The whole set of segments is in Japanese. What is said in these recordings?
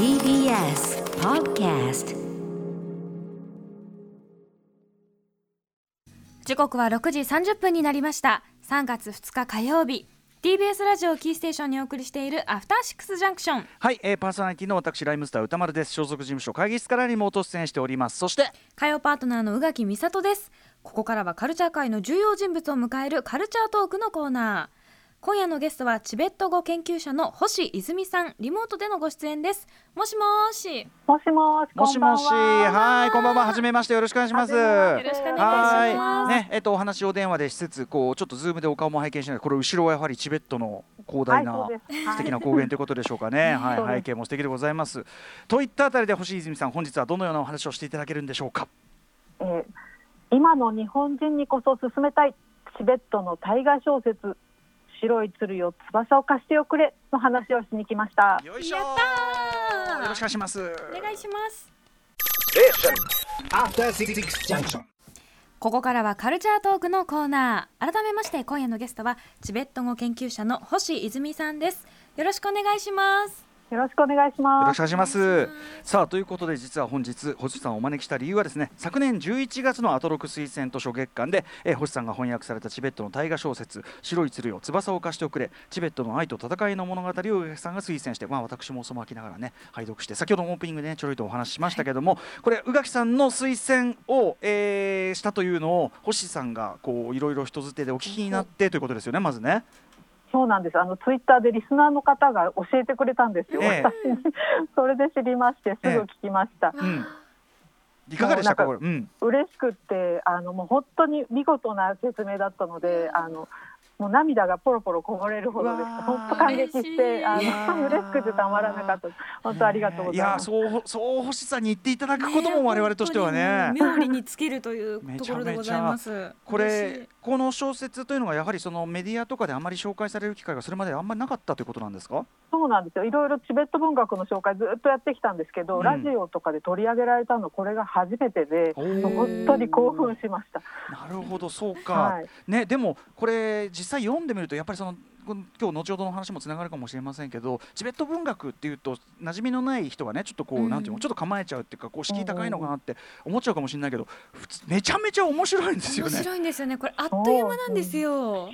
TBS Podcast 時刻は6時30分になりました。3月2日火曜日。TBS ラジオキーステーションにお送りしているアフターシックスジャンクション。はい、えー、パーソナリティの私ライムスター歌丸です。所属事務所会議室からリモート出演しております。そして火曜パートナーの宇垣美里です。ここからはカルチャー界の重要人物を迎えるカルチャートークのコーナー今夜のゲストはチベット語研究者の星泉さんリモートでのご出演です。もしもーし。もしもし、もしもし。こんばんは。はいこんばんは。はじめまして。よろしくお願いします。はよろしくお願いします。はい。ねえっとお話を電話でしつつこうちょっとズームでお顔も拝見しながらこれ後ろはやはりチベットの広大な、はい素敵な高原ということでしょうかね。はい背景も素敵でございます。といったあたりで星泉さん本日はどのようなお話をしていただけるんでしょうか？えー今の日本人にこそ進めたいチベットの大河小説白い鶴よ翼を貸しておくれの話をしに来ました。よいしょ。やったー。よろしくお願いします。お願いします。After Six Junction. ここからはカルチャートークのコーナー。改めまして今夜のゲストはチベット語研究者の星泉さんです。よろしくお願いしますよろしくお願いしよろしくお願いします。さあということで実は本日星さんをお招きした理由はですね昨年11月のアトロク推薦図書月間で、えー星さんが翻訳されたチベットの大河小説「白い鶴よ翼を貸しておくれ」チベットの愛と戦いの物語を宇垣さんが推薦して、まあ、私もそのきながらね拝読して先ほどのオープニングで、ね、ちょろいとお話ししましたけども、これ宇垣さんの推薦を、えーしたというのを星さんがこういろいろ人づてでお聞きになってということですよねまずね。そうなんです。あのツイッターでリスナーの方が教えてくれたんですよ、ええ。私。に それで知りましてすぐ聞きました、うん。いかがでしたか？これ、うん、嬉しくってあのもう本当に見事な説明だったのであのもう涙がポロポロこぼれるほどでしたうわー。本当感激してあの嬉しくてたまらなかった。本当ありがとうございます。いやそうそう星さんに言っていただくことも我々としてはね。妙利につけるというところでございます。これこの小説というのがやはりそのメディアとかであまり紹介される機会がそれまであんまりなかったということなんですか？そうなんですよ。いろいろチベット文学の紹介ずっとやってきたんですけど、うん。ラジオとかで取り上げられたのこれが初めてで本当に興奮しました。なるほどそうか。はい。ねでもこれ実際読んでみるとやっぱりその今日後ほどの話もつながるかもしれませんけどチベット文学っていうと馴染みのない人がねちょっとこう、うん。なんていうのちょっと構えちゃうっていうかこう敷居高いのかなって思っちゃうかもしれないけどめちゃめちゃ面白いんですよね。面白いんですよね。これあっという間なんですよ。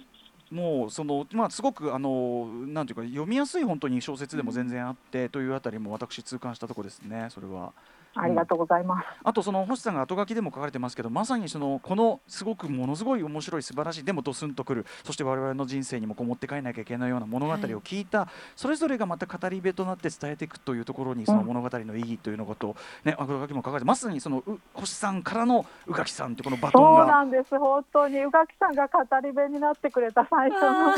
もうそのまあすごくあのなんていうか読みやすい本当に小説でも全然あってというあたりも私痛感したところですねそれは。ありがとうございます。あとその星さんが後書きでも書かれてますけどまさにそのこのすごくものすごい面白い素晴らしいでもドスンとくる。そして我々の人生にもこう持って帰らなきゃいけないような物語を聞いた、それぞれがまた語り部となって伝えていくというところにその物語の意義というのことを、ね、後書きも書かれてまさにそのう星さんからの宇垣さんってこのバトンそうが。なんです本当に宇垣さんが語り部になってくれた最初の。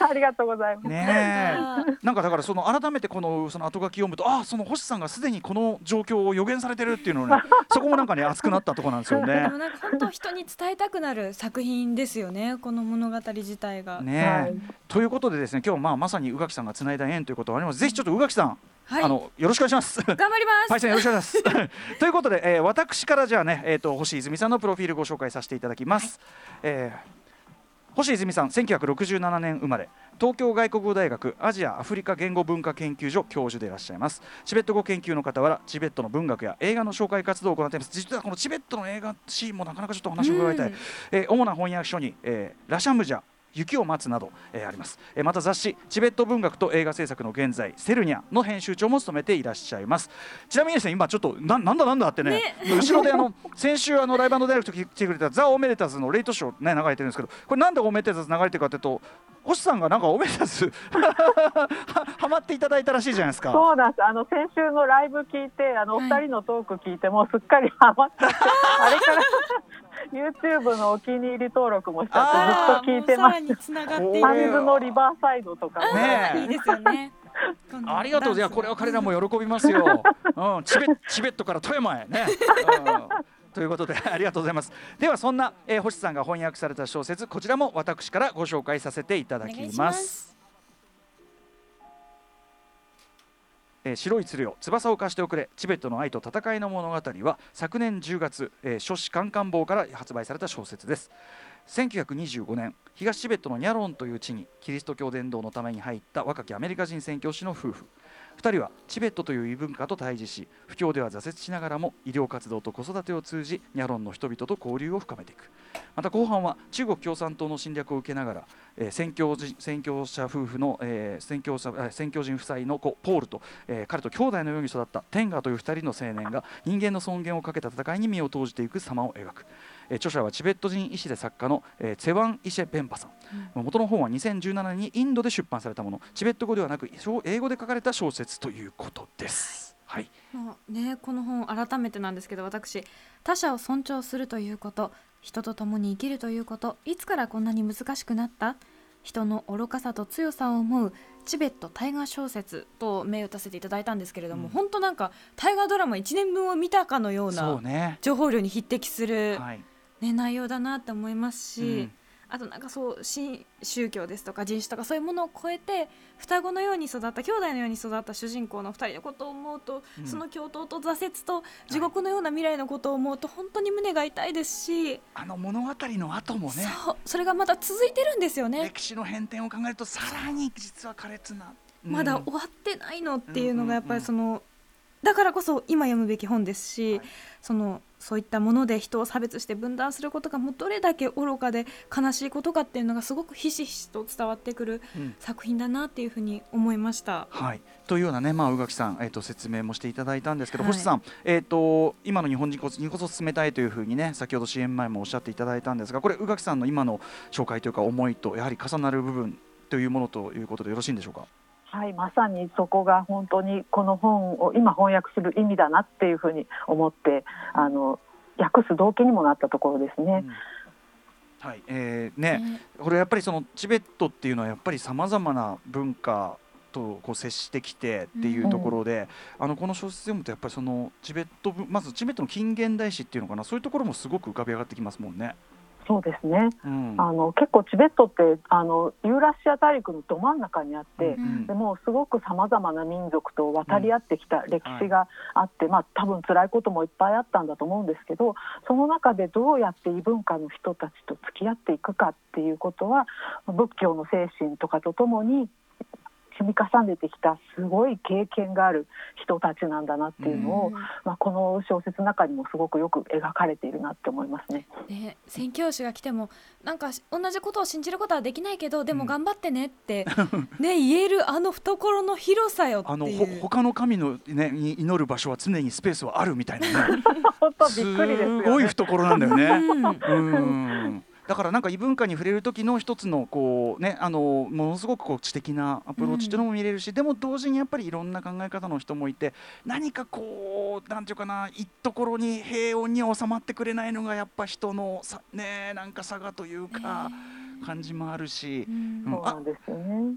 ありがとうございます。ねえ。なんかだからその改めてこのその後書き読むとあその星さんがすでにこの状況を予言されてるっていうのをね そこもなんかね熱くなったところなんですよでねも。なんか本当人に伝えたくなる作品ですよねこの物語自体が、ねえはいということでですね今日まあまさに宇垣さんがつないだ縁ということはありますぜひちょっと宇垣さん、はいあのよろしくお願いします。頑張りますパイセンよろしくお願いします。ということで、えー私からじゃあね、えー、と星泉さんのプロフィールご紹介させていただきます。えー星泉さん1967年生まれ。東京外国語大学アジア・アフリカ言語文化研究所教授でいらっしゃいます。チベット語研究の傍らチベットの文学や映画の紹介活動を行っています。実はこのチベットの映画シーンもなかなかちょっとお話を伺いたい、うん。えー主な翻訳書に、えーラシャムジャ雪を待つなど、えーあります、えーまた雑誌チベット文学と映画制作の現在セルニャの編集長も務めていらっしゃいます。ちなみにですね今ちょっとななんだなんだってね後ろであの 先週あのライブダイレクト来てくれたザ・オメデタズのレイトショーね流れてるんですけどこれなんでオメデタズ流れてるかというと星さんがなんかオメデタズははまっていただいたらしいじゃないですか。そうなんです。あの先週のライブ聞いてあのお二人のトーク聞いてもうすっかりハマっちゃって あれから YouTube のお気に入り登録もしちゃってずっと聞いてます。サンる。ズのリバーサイドとか。もねえ。いいですよねありがとう。いやこれは彼らも喜びますよ、うん、チベチベットから富山へ。ね、うんということで ありがとうございます。ではそんな、えー星さんが翻訳された小説こちらも私からご紹介させていただきまます。すえー白い鶴よ。翼を貸しておくれ。チベットの愛と戦いの物語は昨年10月、えー書士カンカン坊から発売された小説です1925年東チベットのニャロンという地にキリスト教伝道のために入った若きアメリカ人宣教師の夫婦。2人はチベットという異文化と対峙し不況では挫折しながらも医療活動と子育てを通じニャロンの人々と交流を深めていく。また後半は中国共産党の侵略を受けながら、えー、宣教宣教者夫婦の、えー、宣教者宣教人夫妻の子ポールと、えー、彼と兄弟のように育ったテンガという2人の青年が人間の尊厳をかけた戦いに身を投じていく様を描く。著者はチベット人医師で作家の、えー、ツェワン・イシェ・ベンパさん、うん、元の本は2017年にインドで出版されたもの。チベット語ではなく英語で書かれた小説ということです。はい、ねこの本改めてなんですけど私他者を尊重するということ人と共に生きるということいつからこんなに難しくなった？人の愚かさと強さを思うチベット大河小説と銘打たせていただいたんですけれども、うん、本当なんか大河ドラマ1年分を見たかのような情報量に匹敵する、はいね、内容だなって思いますし、うん、あとなんかそう新宗教ですとか人種とかそういうものを超えて双子のように育った兄弟のように育った主人公の2人のことを思うと、うん、その共闘と挫折と地獄のような未来のことを思うと本当に胸が痛いですしあの物語の後もねそうそれがまた続いてるんですよね。歴史の変転を考えるとさらに実は苛烈な、うん、まだ終わってないのっていうのがやっぱりその、だからこそ今読むべき本ですし、はい、そのそういったもので人を差別して分断することがもうどれだけ愚かで悲しいことかっていうのがすごくひしひしと伝わってくる作品だなっていうふうに思いました。うん、はい、というようなね、まあ、宇垣さん、えーと、説明もしていただいたんですけど、はい、星さん、えーと、今の日本人こそにこそ進めたいというふうにね先ほど CM 前もおっしゃっていただいたんですがこれ宇垣さんの今の紹介というか思いとやはり重なる部分というものということでよろしいんでしょうか？はい、まさにそこが本当にこの本を今翻訳する意味だなっていうふうに思ってあの訳す動機にもなったところですね。うんはいえーね、これやっぱりそのチベットっていうのはやっぱりさまざまな文化とこう接してきてっていうところで、うん、あのこの小説読むとやっぱりそのチベットまずチベットの近現代史っていうのかなそういうところもすごく浮かび上がってきますもんね。そうですね、うん、あの結構チベットってあのユーラシア大陸のど真ん中にあって、うん、でもすごくさまざまな民族と渡り合ってきた歴史があって、うんはい、まあ、多分辛いこともいっぱいあったんだと思うんですけどその中でどうやって異文化の人たちと付き合っていくかっていうことは仏教の精神とかとともに積み重ねてきたすごい経験がある人たちなんだなっていうのを、まあ、この小説の中にもすごくよく描かれているなって思いますね。ね宣教師が来てもなんか同じことを信じることはできないけどでも頑張ってねって、う ん、ね言えるあの懐の広さよあのほ他の神の、ね、に祈る場所は常にスペースはあるみたいなね。本当びっくりです、ね、すごい懐なんだよね。うんだからなんか異文化に触れる時の一つのこうねあのものすごくこう知的なアプローチっていうのも見れるし、うん、でも同時にやっぱりいろんな考え方の人もいて何かこうなんていうかないいところに平穏に収まってくれないのがやっぱ人のさねなんか差がというか。えー感じもあるし、あ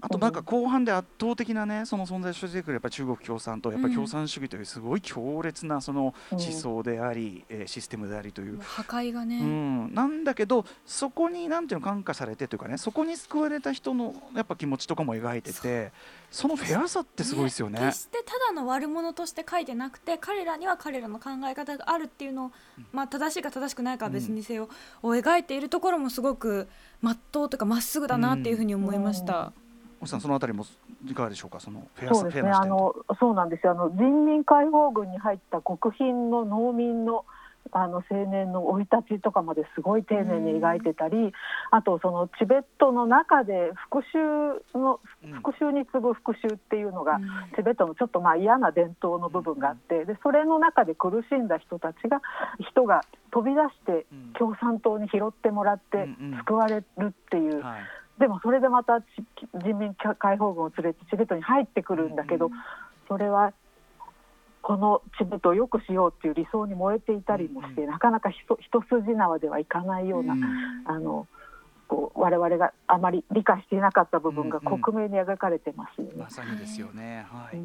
あとなんか後半で圧倒的なねその存在としてくるやっぱ中国共産党やっぱ共産主義というすごい強烈なその思想であり、えシステムでありという破壊がね、うん、なんだけどそこになんていうの感化されてというかねそこに救われた人のやっぱ気持ちとかも描いててそのフェアさってすごいですよね、ね、決してただの悪者として書いてなくて彼らには彼らの考え方があるっていうのを、まあ、正しいか正しくないかは別にせよ、うん、を描いているところもすごくまっとうというかまっすぐだなっていうふうに思いました。うん、さんそのあたりもいかがでしょうか？そのフェアそうですね。あのそうなんですよ。あの人民解放軍に入った極貧の農民のあの青年の生い立ちとかまですごい丁寧に描いてたり、あとそのチベットの中で復讐の復讐に次ぐ復讐っていうのが、チベットのちょっとまあ嫌な伝統の部分があってでそれの中で苦しんだ人たちが人が飛び出して共産党に拾ってもらって救われるっていう。でもそれでまた人民解放軍を連れてチベットに入ってくるんだけど、それはこのチベットを良くしようっていう理想に燃えていたりもして、うん、なかなか一筋縄ではいかないような、うん、あのこう我々があまり理解していなかった部分が克明に描かれてますよね。まさにですよね。はい。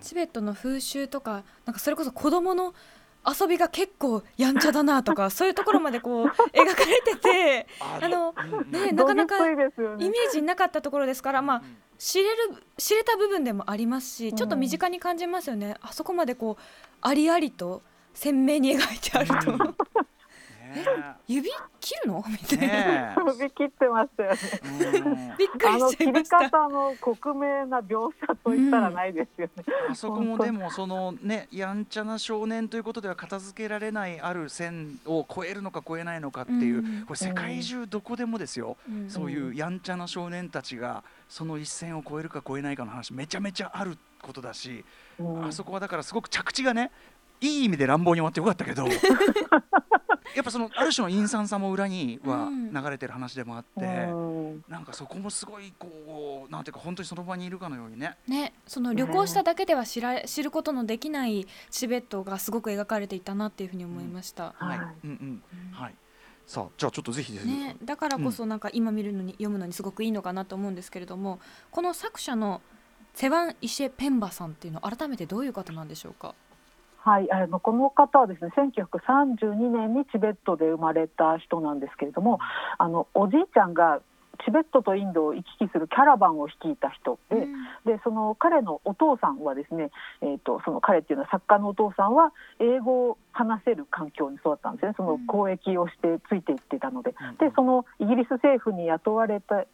チベットの風習とかなんかそれこそ子供の遊びが結構やんちゃだなとか そういうところまでこう描かれてて あの、ね、なかなかイメージなかったところですから、まあ、知れる知れた部分でもありますしちょっと身近に感じますよね、あそこまでこうありありと鮮明に描いてあると。指切るの？みたいな、ね首切ってましたよね。えうんびっくりしちゃあの切り方の克明な描写といったらないですよね。あそこもでもそのねやんちゃな少年ということでは片付けられないある線を超えるのか超えないのかっていう、うん。これ世界中どこでもですよ、うん。そういうやんちゃな少年たちがその一線を越えるか越えないかの話めちゃめちゃあることだし、うん。あそこはだからすごく着地がねいい意味で乱暴に終わってよかったけど やっぱそのある種の陰惨さも裏にはうん流れてる話でもあって、うんなんかそこもすごいこうなんていうか本当にその場にいるかのようにね。ね、その旅行しただけでは知ら知ることのできないチベットがすごく描かれていたなっていうふうに思いました。はい、はいうんうん、はい。さあ、じゃあちょっとぜひぜひ。ね、だからこそなんか今見るのに、読むのにすごくいいのかなと思うんですけれどもこの作者のセワン・イシェ・ペンバさんっていうのは改めてどういう方なんでしょうか？はい、あのこの方はですね1932年にチベットで生まれた人なんですけれどもあのおじいちゃんがチベットとインドを行き来するキャラバンを率いた人で,、うん。でその彼のお父さんはですね、えー、とその彼っていうのは作家のお父さんは英語を話せる環境に育ったんですね。その交易をしてついていってたので。うん。でそのイギリス政府に雇われて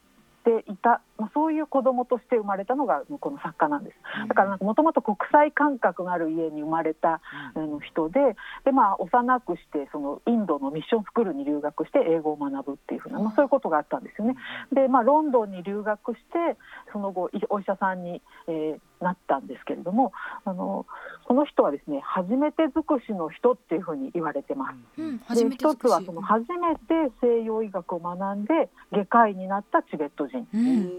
いた、まあ、そういう子供として生まれたのがこの作家なんです。だからもともと国際感覚のある家に生まれたあの人でで、まあ、幼くしてそのインドのミッションスクールに留学して英語を学ぶっていうふうな、まあ、そういうことがあったんですよね。で、まあ、ロンドンに留学してその後いお医者さんに、えーなったんですけれどもあのこの人はですね初めて尽くしの人っていうふうに言われてます。うん、で一つはその初めて西洋医学を学んで外科医になったチベット人、うん、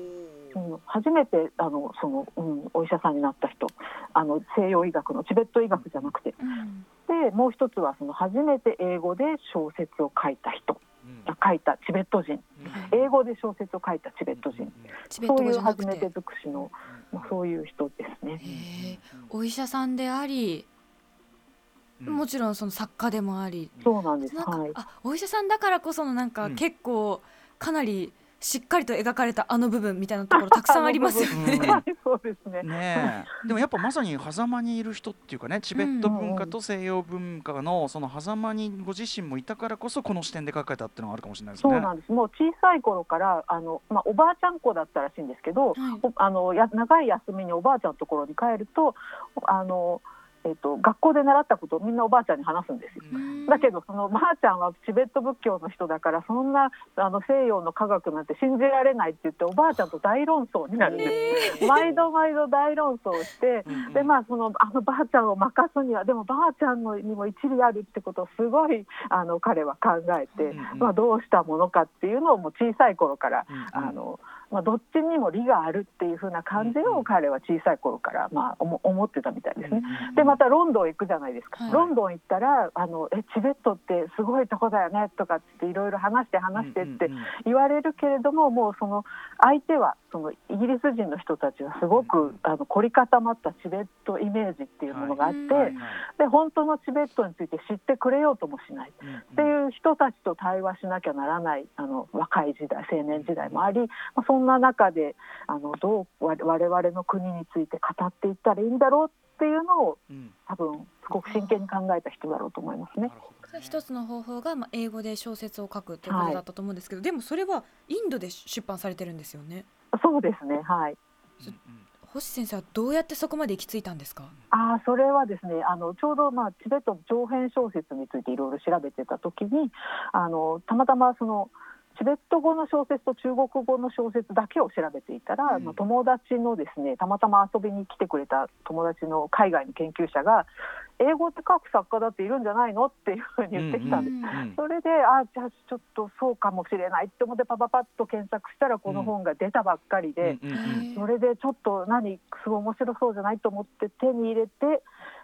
うん、初めてあのその、うん、お医者さんになった人あの西洋医学のチベット医学じゃなくて。うん、でもう一つはその初めて英語で小説を書いた人。あ書いたチベット人。英語で小説を書いたチベット人。そういう初めて尽くしの、まあ、そういう人ですね。お医者さんであり、もちろんその作家でもあり、そうなんです。なんか、はい。あお医者さんだからこそのなんか、うん。結構かなりしっかりと描かれたあの部分みたいなところたくさんありますよね。そうですね。ねえでもやっぱまさに狭間にいる人っていうかねチベット文化と西洋文化のその狭間にご自身もいたからこそこの視点で書かれたっていうのがあるかもしれないですね。そうなんです。もう小さい頃からあのまあおばあちゃん子だったらしいんですけど、はいおあのや長い休みにおばあちゃんのところに帰るとあの。えっと学校で習ったことをみんなおばあちゃんに話すんですよ。うん。だけどそのばあちゃんはチベット仏教の人だからそんなあの西洋の科学なんて信じられないって言っておばあちゃんと大論争になるんです。毎度毎度大論争をしてうんでまあそのあのばあちゃんを任すにはでもばあちゃんのにも一理あるってことをすごいあの彼は考えて、まあ、どうしたものかっていうのをもう小さい頃から、あのまあ、どっちにも理があるっていう風な感じを彼は小さい頃から、まあ、思思ってたみたいですね。うんでまたロンドン行くじゃないですか、はい。ロンドン行ったらあのえチベットってすごいとこだよねとかっていろいろ話して話してって言われるけれどももうその相手はそのイギリス人の人たちはすごく、うんあの凝り固まったチベットイメージっていうものがあって、で本当のチベットについて知ってくれようともしない。っていう人たちと対話しなきゃならないあの若い時代青年時代もあり、まあ、そんな中であのどう我我々の国について語っていったらいいんだろうっていうのをうん。多分すごく真剣に考えた人だろうと思いますね。一つの方法が、まあ、英語で小説を書くということだったと思うんですけど、でもそれはインドで出版されてるんですよね。そうですねはい。うんうん星先生はどうやってそこまで行き着いたんですか？あーそれはですねあのちょうど、まあ、チベットの長編小説についていろいろ調べてた時にあのたまたまそのチベット語の小説と中国語の小説だけを調べていたら、うん。まあ、友達のですねたまたま遊びに来てくれた友達の海外の研究者が英語で書く作家だっているんじゃないのっていうふうに言ってきたんです。うんうんそれであじゃあちょっとそうかもしれないって思ってパパパッと検索したらこの本が出たばっかりで、うんうんうん。それでちょっと何すごい面白そうじゃないと思って手に入れて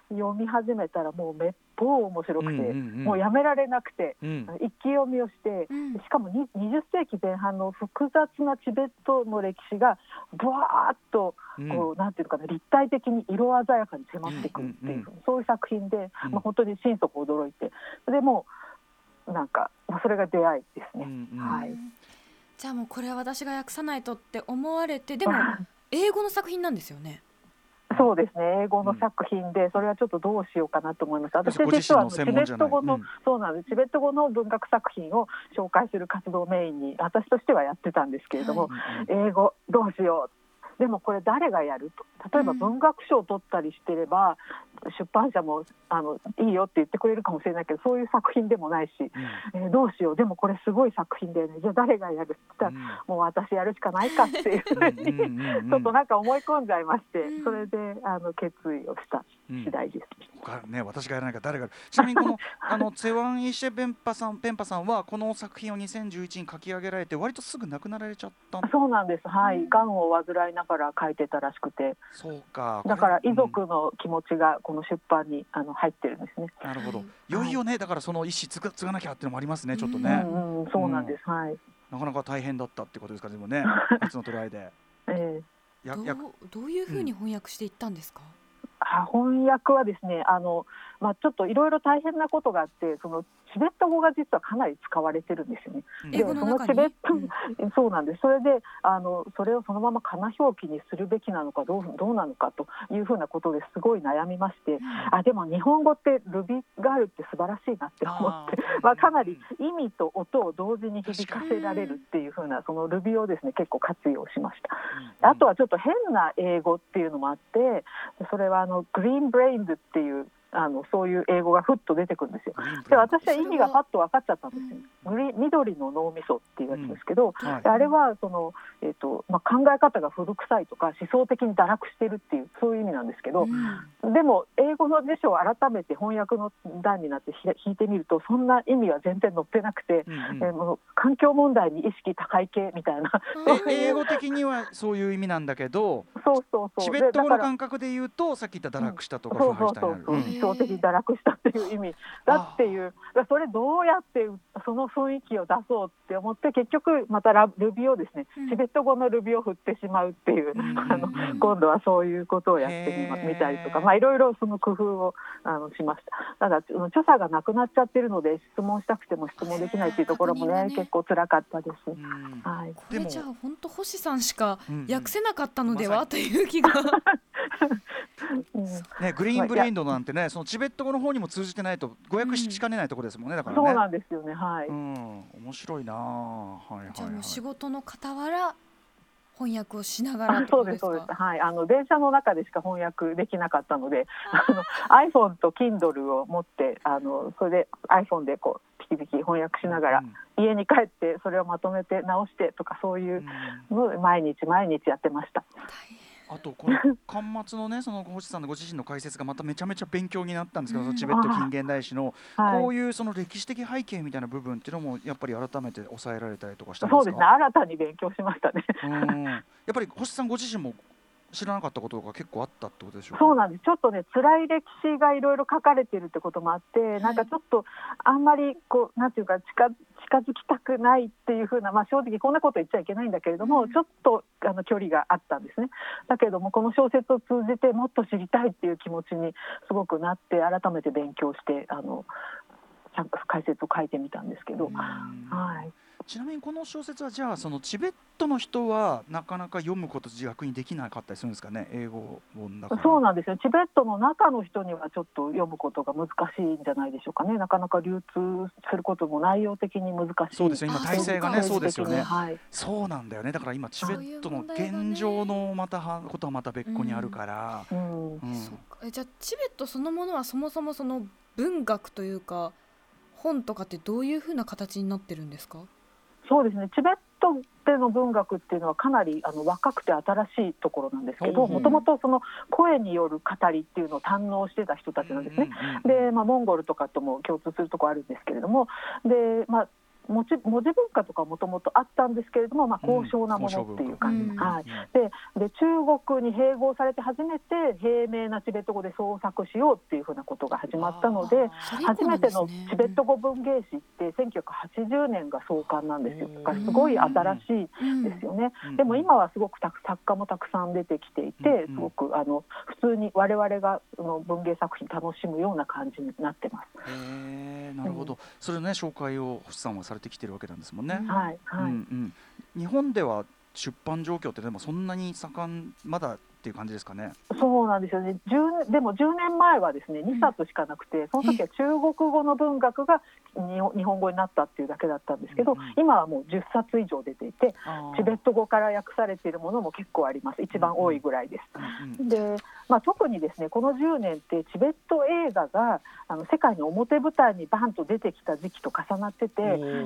読み始めたらもうめっぽう面白くて、うんうんうん。もうやめられなくてうん。一気読みをして、うん。しかもに20世紀前半の複雑なチベットの歴史がブワーッとうん。こう、なんていうのかな立体的に色鮮やかに迫ってくるっていう、うんうんそういう作品で、うん。まあ、本当に心底驚いて。でもうなんか、まあ、それが出会いですね。うんうん。はい。じゃあもうこれは私が訳さないとって思われてでも 英語の作品なんですよね。そうですね。英語の作品で、それはちょっとどうしようかなと思いました私実はあのチベット語の、そうなんです。チベット語の文学作品を紹介する活動をメインに私としてはやってたんですけれども、英語どうしよう。でもこれ誰がやると？例えば文学賞を取ったりしてれば、うん、出版社もあのいいよって言ってくれるかもしれないけどそういう作品でもないし、うん、えー、どうしよう。でもこれすごい作品だよね。じゃあ誰がやるって言ったら、うん、もう私やるしかないかっていうふうにちょっとなんか思い込んじゃいまして、それであの決意をした次第です。ね、私がやらないか誰がちなみにこの あのツェワン・イシェ・ベンパさんペンパさんはこの作品を2011に書き上げられて割とすぐ亡くなられちゃった？そうなんです。はい。が、ん。を患いながら書いてたらしくて。そうか。だから遺族の気持ちがこの出版にあの入ってるんですね、なるほど。い。よいよね。だからその意思継が継がなきゃっていうのもありますねちょっとね、うんうん、そうなんです、はい。なかなか大変だったってことですかでもね。別のトライで、ええ。ややどういうふうに翻訳していったんですか、うん。翻訳はですねあの、まあ、ちょっといろいろ大変なことがあってそのチベット語が実はかなり使われてるんですよね。でそのチベット、うん、そうなんです。それであのそれをそのままかな表記にするべきなのかどうどうなのかというふうなことですごい悩みまして、うん、あでも日本語ってルビがあるって素晴らしいなって思ってまあ、かなり意味と音を同時に響かせられるっていうふうなそのルビをですね結構活用しました。あとはちょっと変な英語っていうのもあってそれはあのグリーンブレインズっていうあのそういう英語がふっと出てくるんですよ。で私は意味がパッと分かっちゃったんですよ。緑の脳みそっていうやつですけど、うん。はい、あれはその、えーとまあ、考え方が古臭いとか思想的に堕落してるっていうそういう意味なんですけど、うん、でも英語の辞書を改めて翻訳の段になって引いてみるとそんな意味は全然載ってなくて、うんうん、えー、もう環境問題に意識高い系みたいな。英語的にはそういう意味なんだけどそうそうそう。チベット語の感覚で言うとさっき言った堕落したとか腐敗したにな。る。そうそうそう、思想的堕落したっていう意味。だっていう。それどうやってその雰囲気を出そうって思って結局またラルビをですね、うん、チベット語のルビを振ってしまうっていう、うん、あの今度はそういうことをやってみみたりとか。まあいろいろその工夫をあのしました。ただ著者がなくなっちゃってるので質問したくても質問できないっていうところもね、ね、結構辛かったです、はい、これじゃあ本当星さんしか訳せなかったのでは、という気がね、グリーンブレインドなんてね、そのチベット語の方にも通じてないと語訳しかねないところですもんね、だからね。そうなんですよね、はい。うん、面白いな。はいはい、はい、じゃあもう仕事の傍ら。翻訳をしながらそうですそうですはいあの電車の中でしか翻訳できなかったのであの iPhone と Kindle を持ってあのそれで iPhone でこうピキピキ翻訳しながら、うん、家に帰ってそれをまとめて直してとかそういうのを毎日毎日やってました。大変あとこの巻末のねその星さんのご自身の解説がまためちゃめちゃ勉強になったんですけど、うん、チベット近現代史のこういうその歴史的背景みたいな部分っていうのもやっぱり改めて抑えられたりとかしたんですか？そうですね。新たに勉強しましたね。うん。やっぱり星さんご自身も知らなかったことが結構あったってことでしょうそうなんです。ちょっとね辛い歴史がいろいろ書かれてるってこともあって、はい、なんかちょっとあんまりこうなんていうか近近づきたくないっていうふうな、まあ、正直こんなこと言っちゃいけないんだけれども、うん、ちょっとあの距離があったんですね。だけどもこの小説を通じてもっと知りたいっていう気持ちにすごくなって改めて勉強してあの解説を書いてみたんですけど、はい。ちなみにこの小説はじゃあそのチベットの人はなかなか読むこと逆にできなかったりするんですかね？英語本だそうなんですよ。チベットの中の人にはちょっと読むことが難しいんじゃないでしょうかね。なかなか流通することも内容的に難しい。そうですよ。今体制がねそうですよね、はい、そうなんだよね。だから今チベットの現状のまたことはまた別個にあるから、じゃあチベットそのものはそもそもその文学というか本とかってどういうふうな形になってるんですか？そうですね。チベットでの文学っていうのはかなりあの若くて新しいところなんですけどもともとその声による語りっていうのを堪能してた人たちなんですね。で、まあ、モンゴルとかとも共通するところあるんですけれども。で、まあ、文字文字文化とかもともとあったんですけれども、まあ、高尚なものっていう感じ、うん、はい、でで中国に併合されて初めて平明なチベット語で創作しようっていうふうなことが始まったので、初めてのチベット語文芸誌って1980年が創刊なんですよ。だからすごい新しいですよね、うん、でも今はすごくたく作家もたくさん出てきていてすごくあの普通に我々がその文芸作品楽しむような感じになってます。へなるほど、それね紹介を星さんはされてきてるわけなんですもんね。はいはい、うんうん、日本では出版状況ってでもそんなに盛んまだっていう感じですかね。そうなんですよね。10でも10年前はですね2冊しかなくて、その時は中国語の文学が日本日本語になったっていうだけだったんですけど、うんうん今はもう10冊以上出ていて、チベット語から訳されているものも結構あります。一番多いぐらいです。うんうんで、まあ、特にですねこの10年ってチベット映画があの世界の表舞台にバンと出てきた時期と重なってて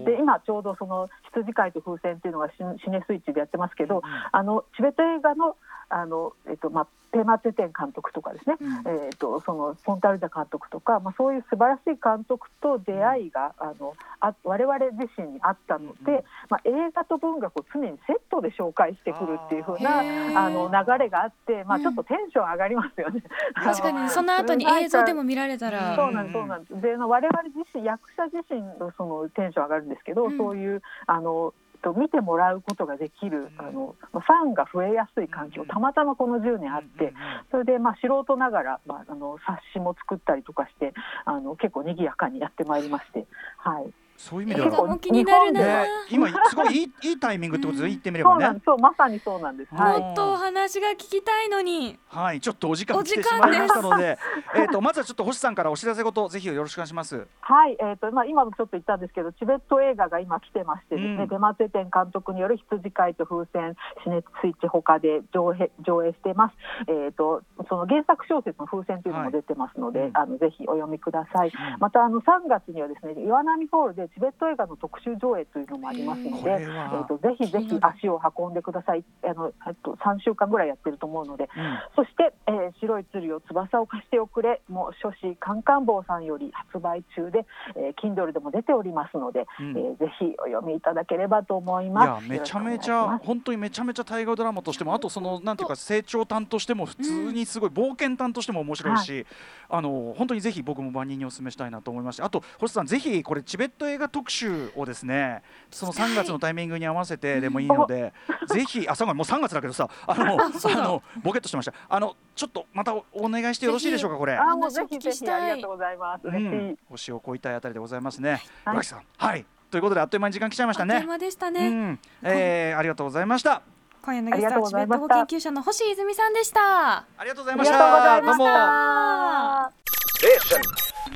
で今ちょうどその羊飼いと風船っていうのがシシネスイッチでやってますけど、うんあのチベット映画のあの、えっとまあ、ペーマツェテン監督とかですね、うん。えっとそのポンタルダ監督とか、まあ、そういう素晴らしい監督と出会いが、あのあ我々自身にあったので、うん。まあ、映画と文学を常にセットで紹介してくるっていう風なあの流れがあって、まあ、うん。ちょっとテンション上がりますよね。確かにその後に映像でも見られたら。そうなんです、そうなんで我々自身、役者自身のそのテンション上がるんですけど、うん。そういうあのと見てもらうことができる、うん。あのファンが増えやすい環境、うん。たまたまこの10年あって、それでまあ素人ながら、まあ、あの冊子も作ったりとかして、あの結構賑やかにやってまいりまして、はい。そういう意味ではも気になるな、ね今すごいいいいいタイミングってことで言ってみればね。そうなんです、そうまさにそうなんです。はい。もっとお話が聞きたいのに。はい。ちょっとお時間お来て時間しまいましたので えっとまずはちょっと星さんからお知らせごとぜひよろしくお願いします。はい、えーとまあ、今もちょっと言ったんですけどチベット映画が今来てましてですね、うん。出松江店監督による羊飼いと風船死熱スイッチほかで上映上映しています、えー、とその原作小説の風船というのも出てますので、はいうん。あのぜひお読みください、ん。またあの3月にはですね岩波ホールでチベット映画の特集上映というのもありますのこで、えー、とぜひぜひ足を運んでください。あのえっと3週間ぐらいやってると思うのでうん。そして、えー白い鶴よ翼を貸しておくれ。もう書誌カンカン坊さんより発売中で、えー、Kindle でも出ておりますので、うん。えーぜひお読みいただければと思いいます。やめちゃめちゃ本当にめちゃめちゃ大河ドラマとしてもあとそのなんていうか成長端としても普通にすごい冒険端としても面白いし、あの本当にぜひ僕も万人にお勧めしたいなと思いましてあと星さんぜひこれチベット映画特集をですねその3月のタイミングに合わせてでもいいので、ぜひあ3月もう3月だけどさあのあのボケっとしてましたあのちょっとまたおお願いしてよろしいでしょうかこれ。あーもうぜひぜひきしたいありがとうございます。う。ん、星をこいたいあたりでございますね。はいさん、はい、ということであっという間に時間来ちゃいましたねあっという。間でしたうね、ん、えー、ありがとうございました。今夜のゲストありがとうごはチベットざいました語研究者の星泉さんでしたありがとうございあました。どうも。た。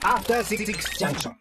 After Six Junction.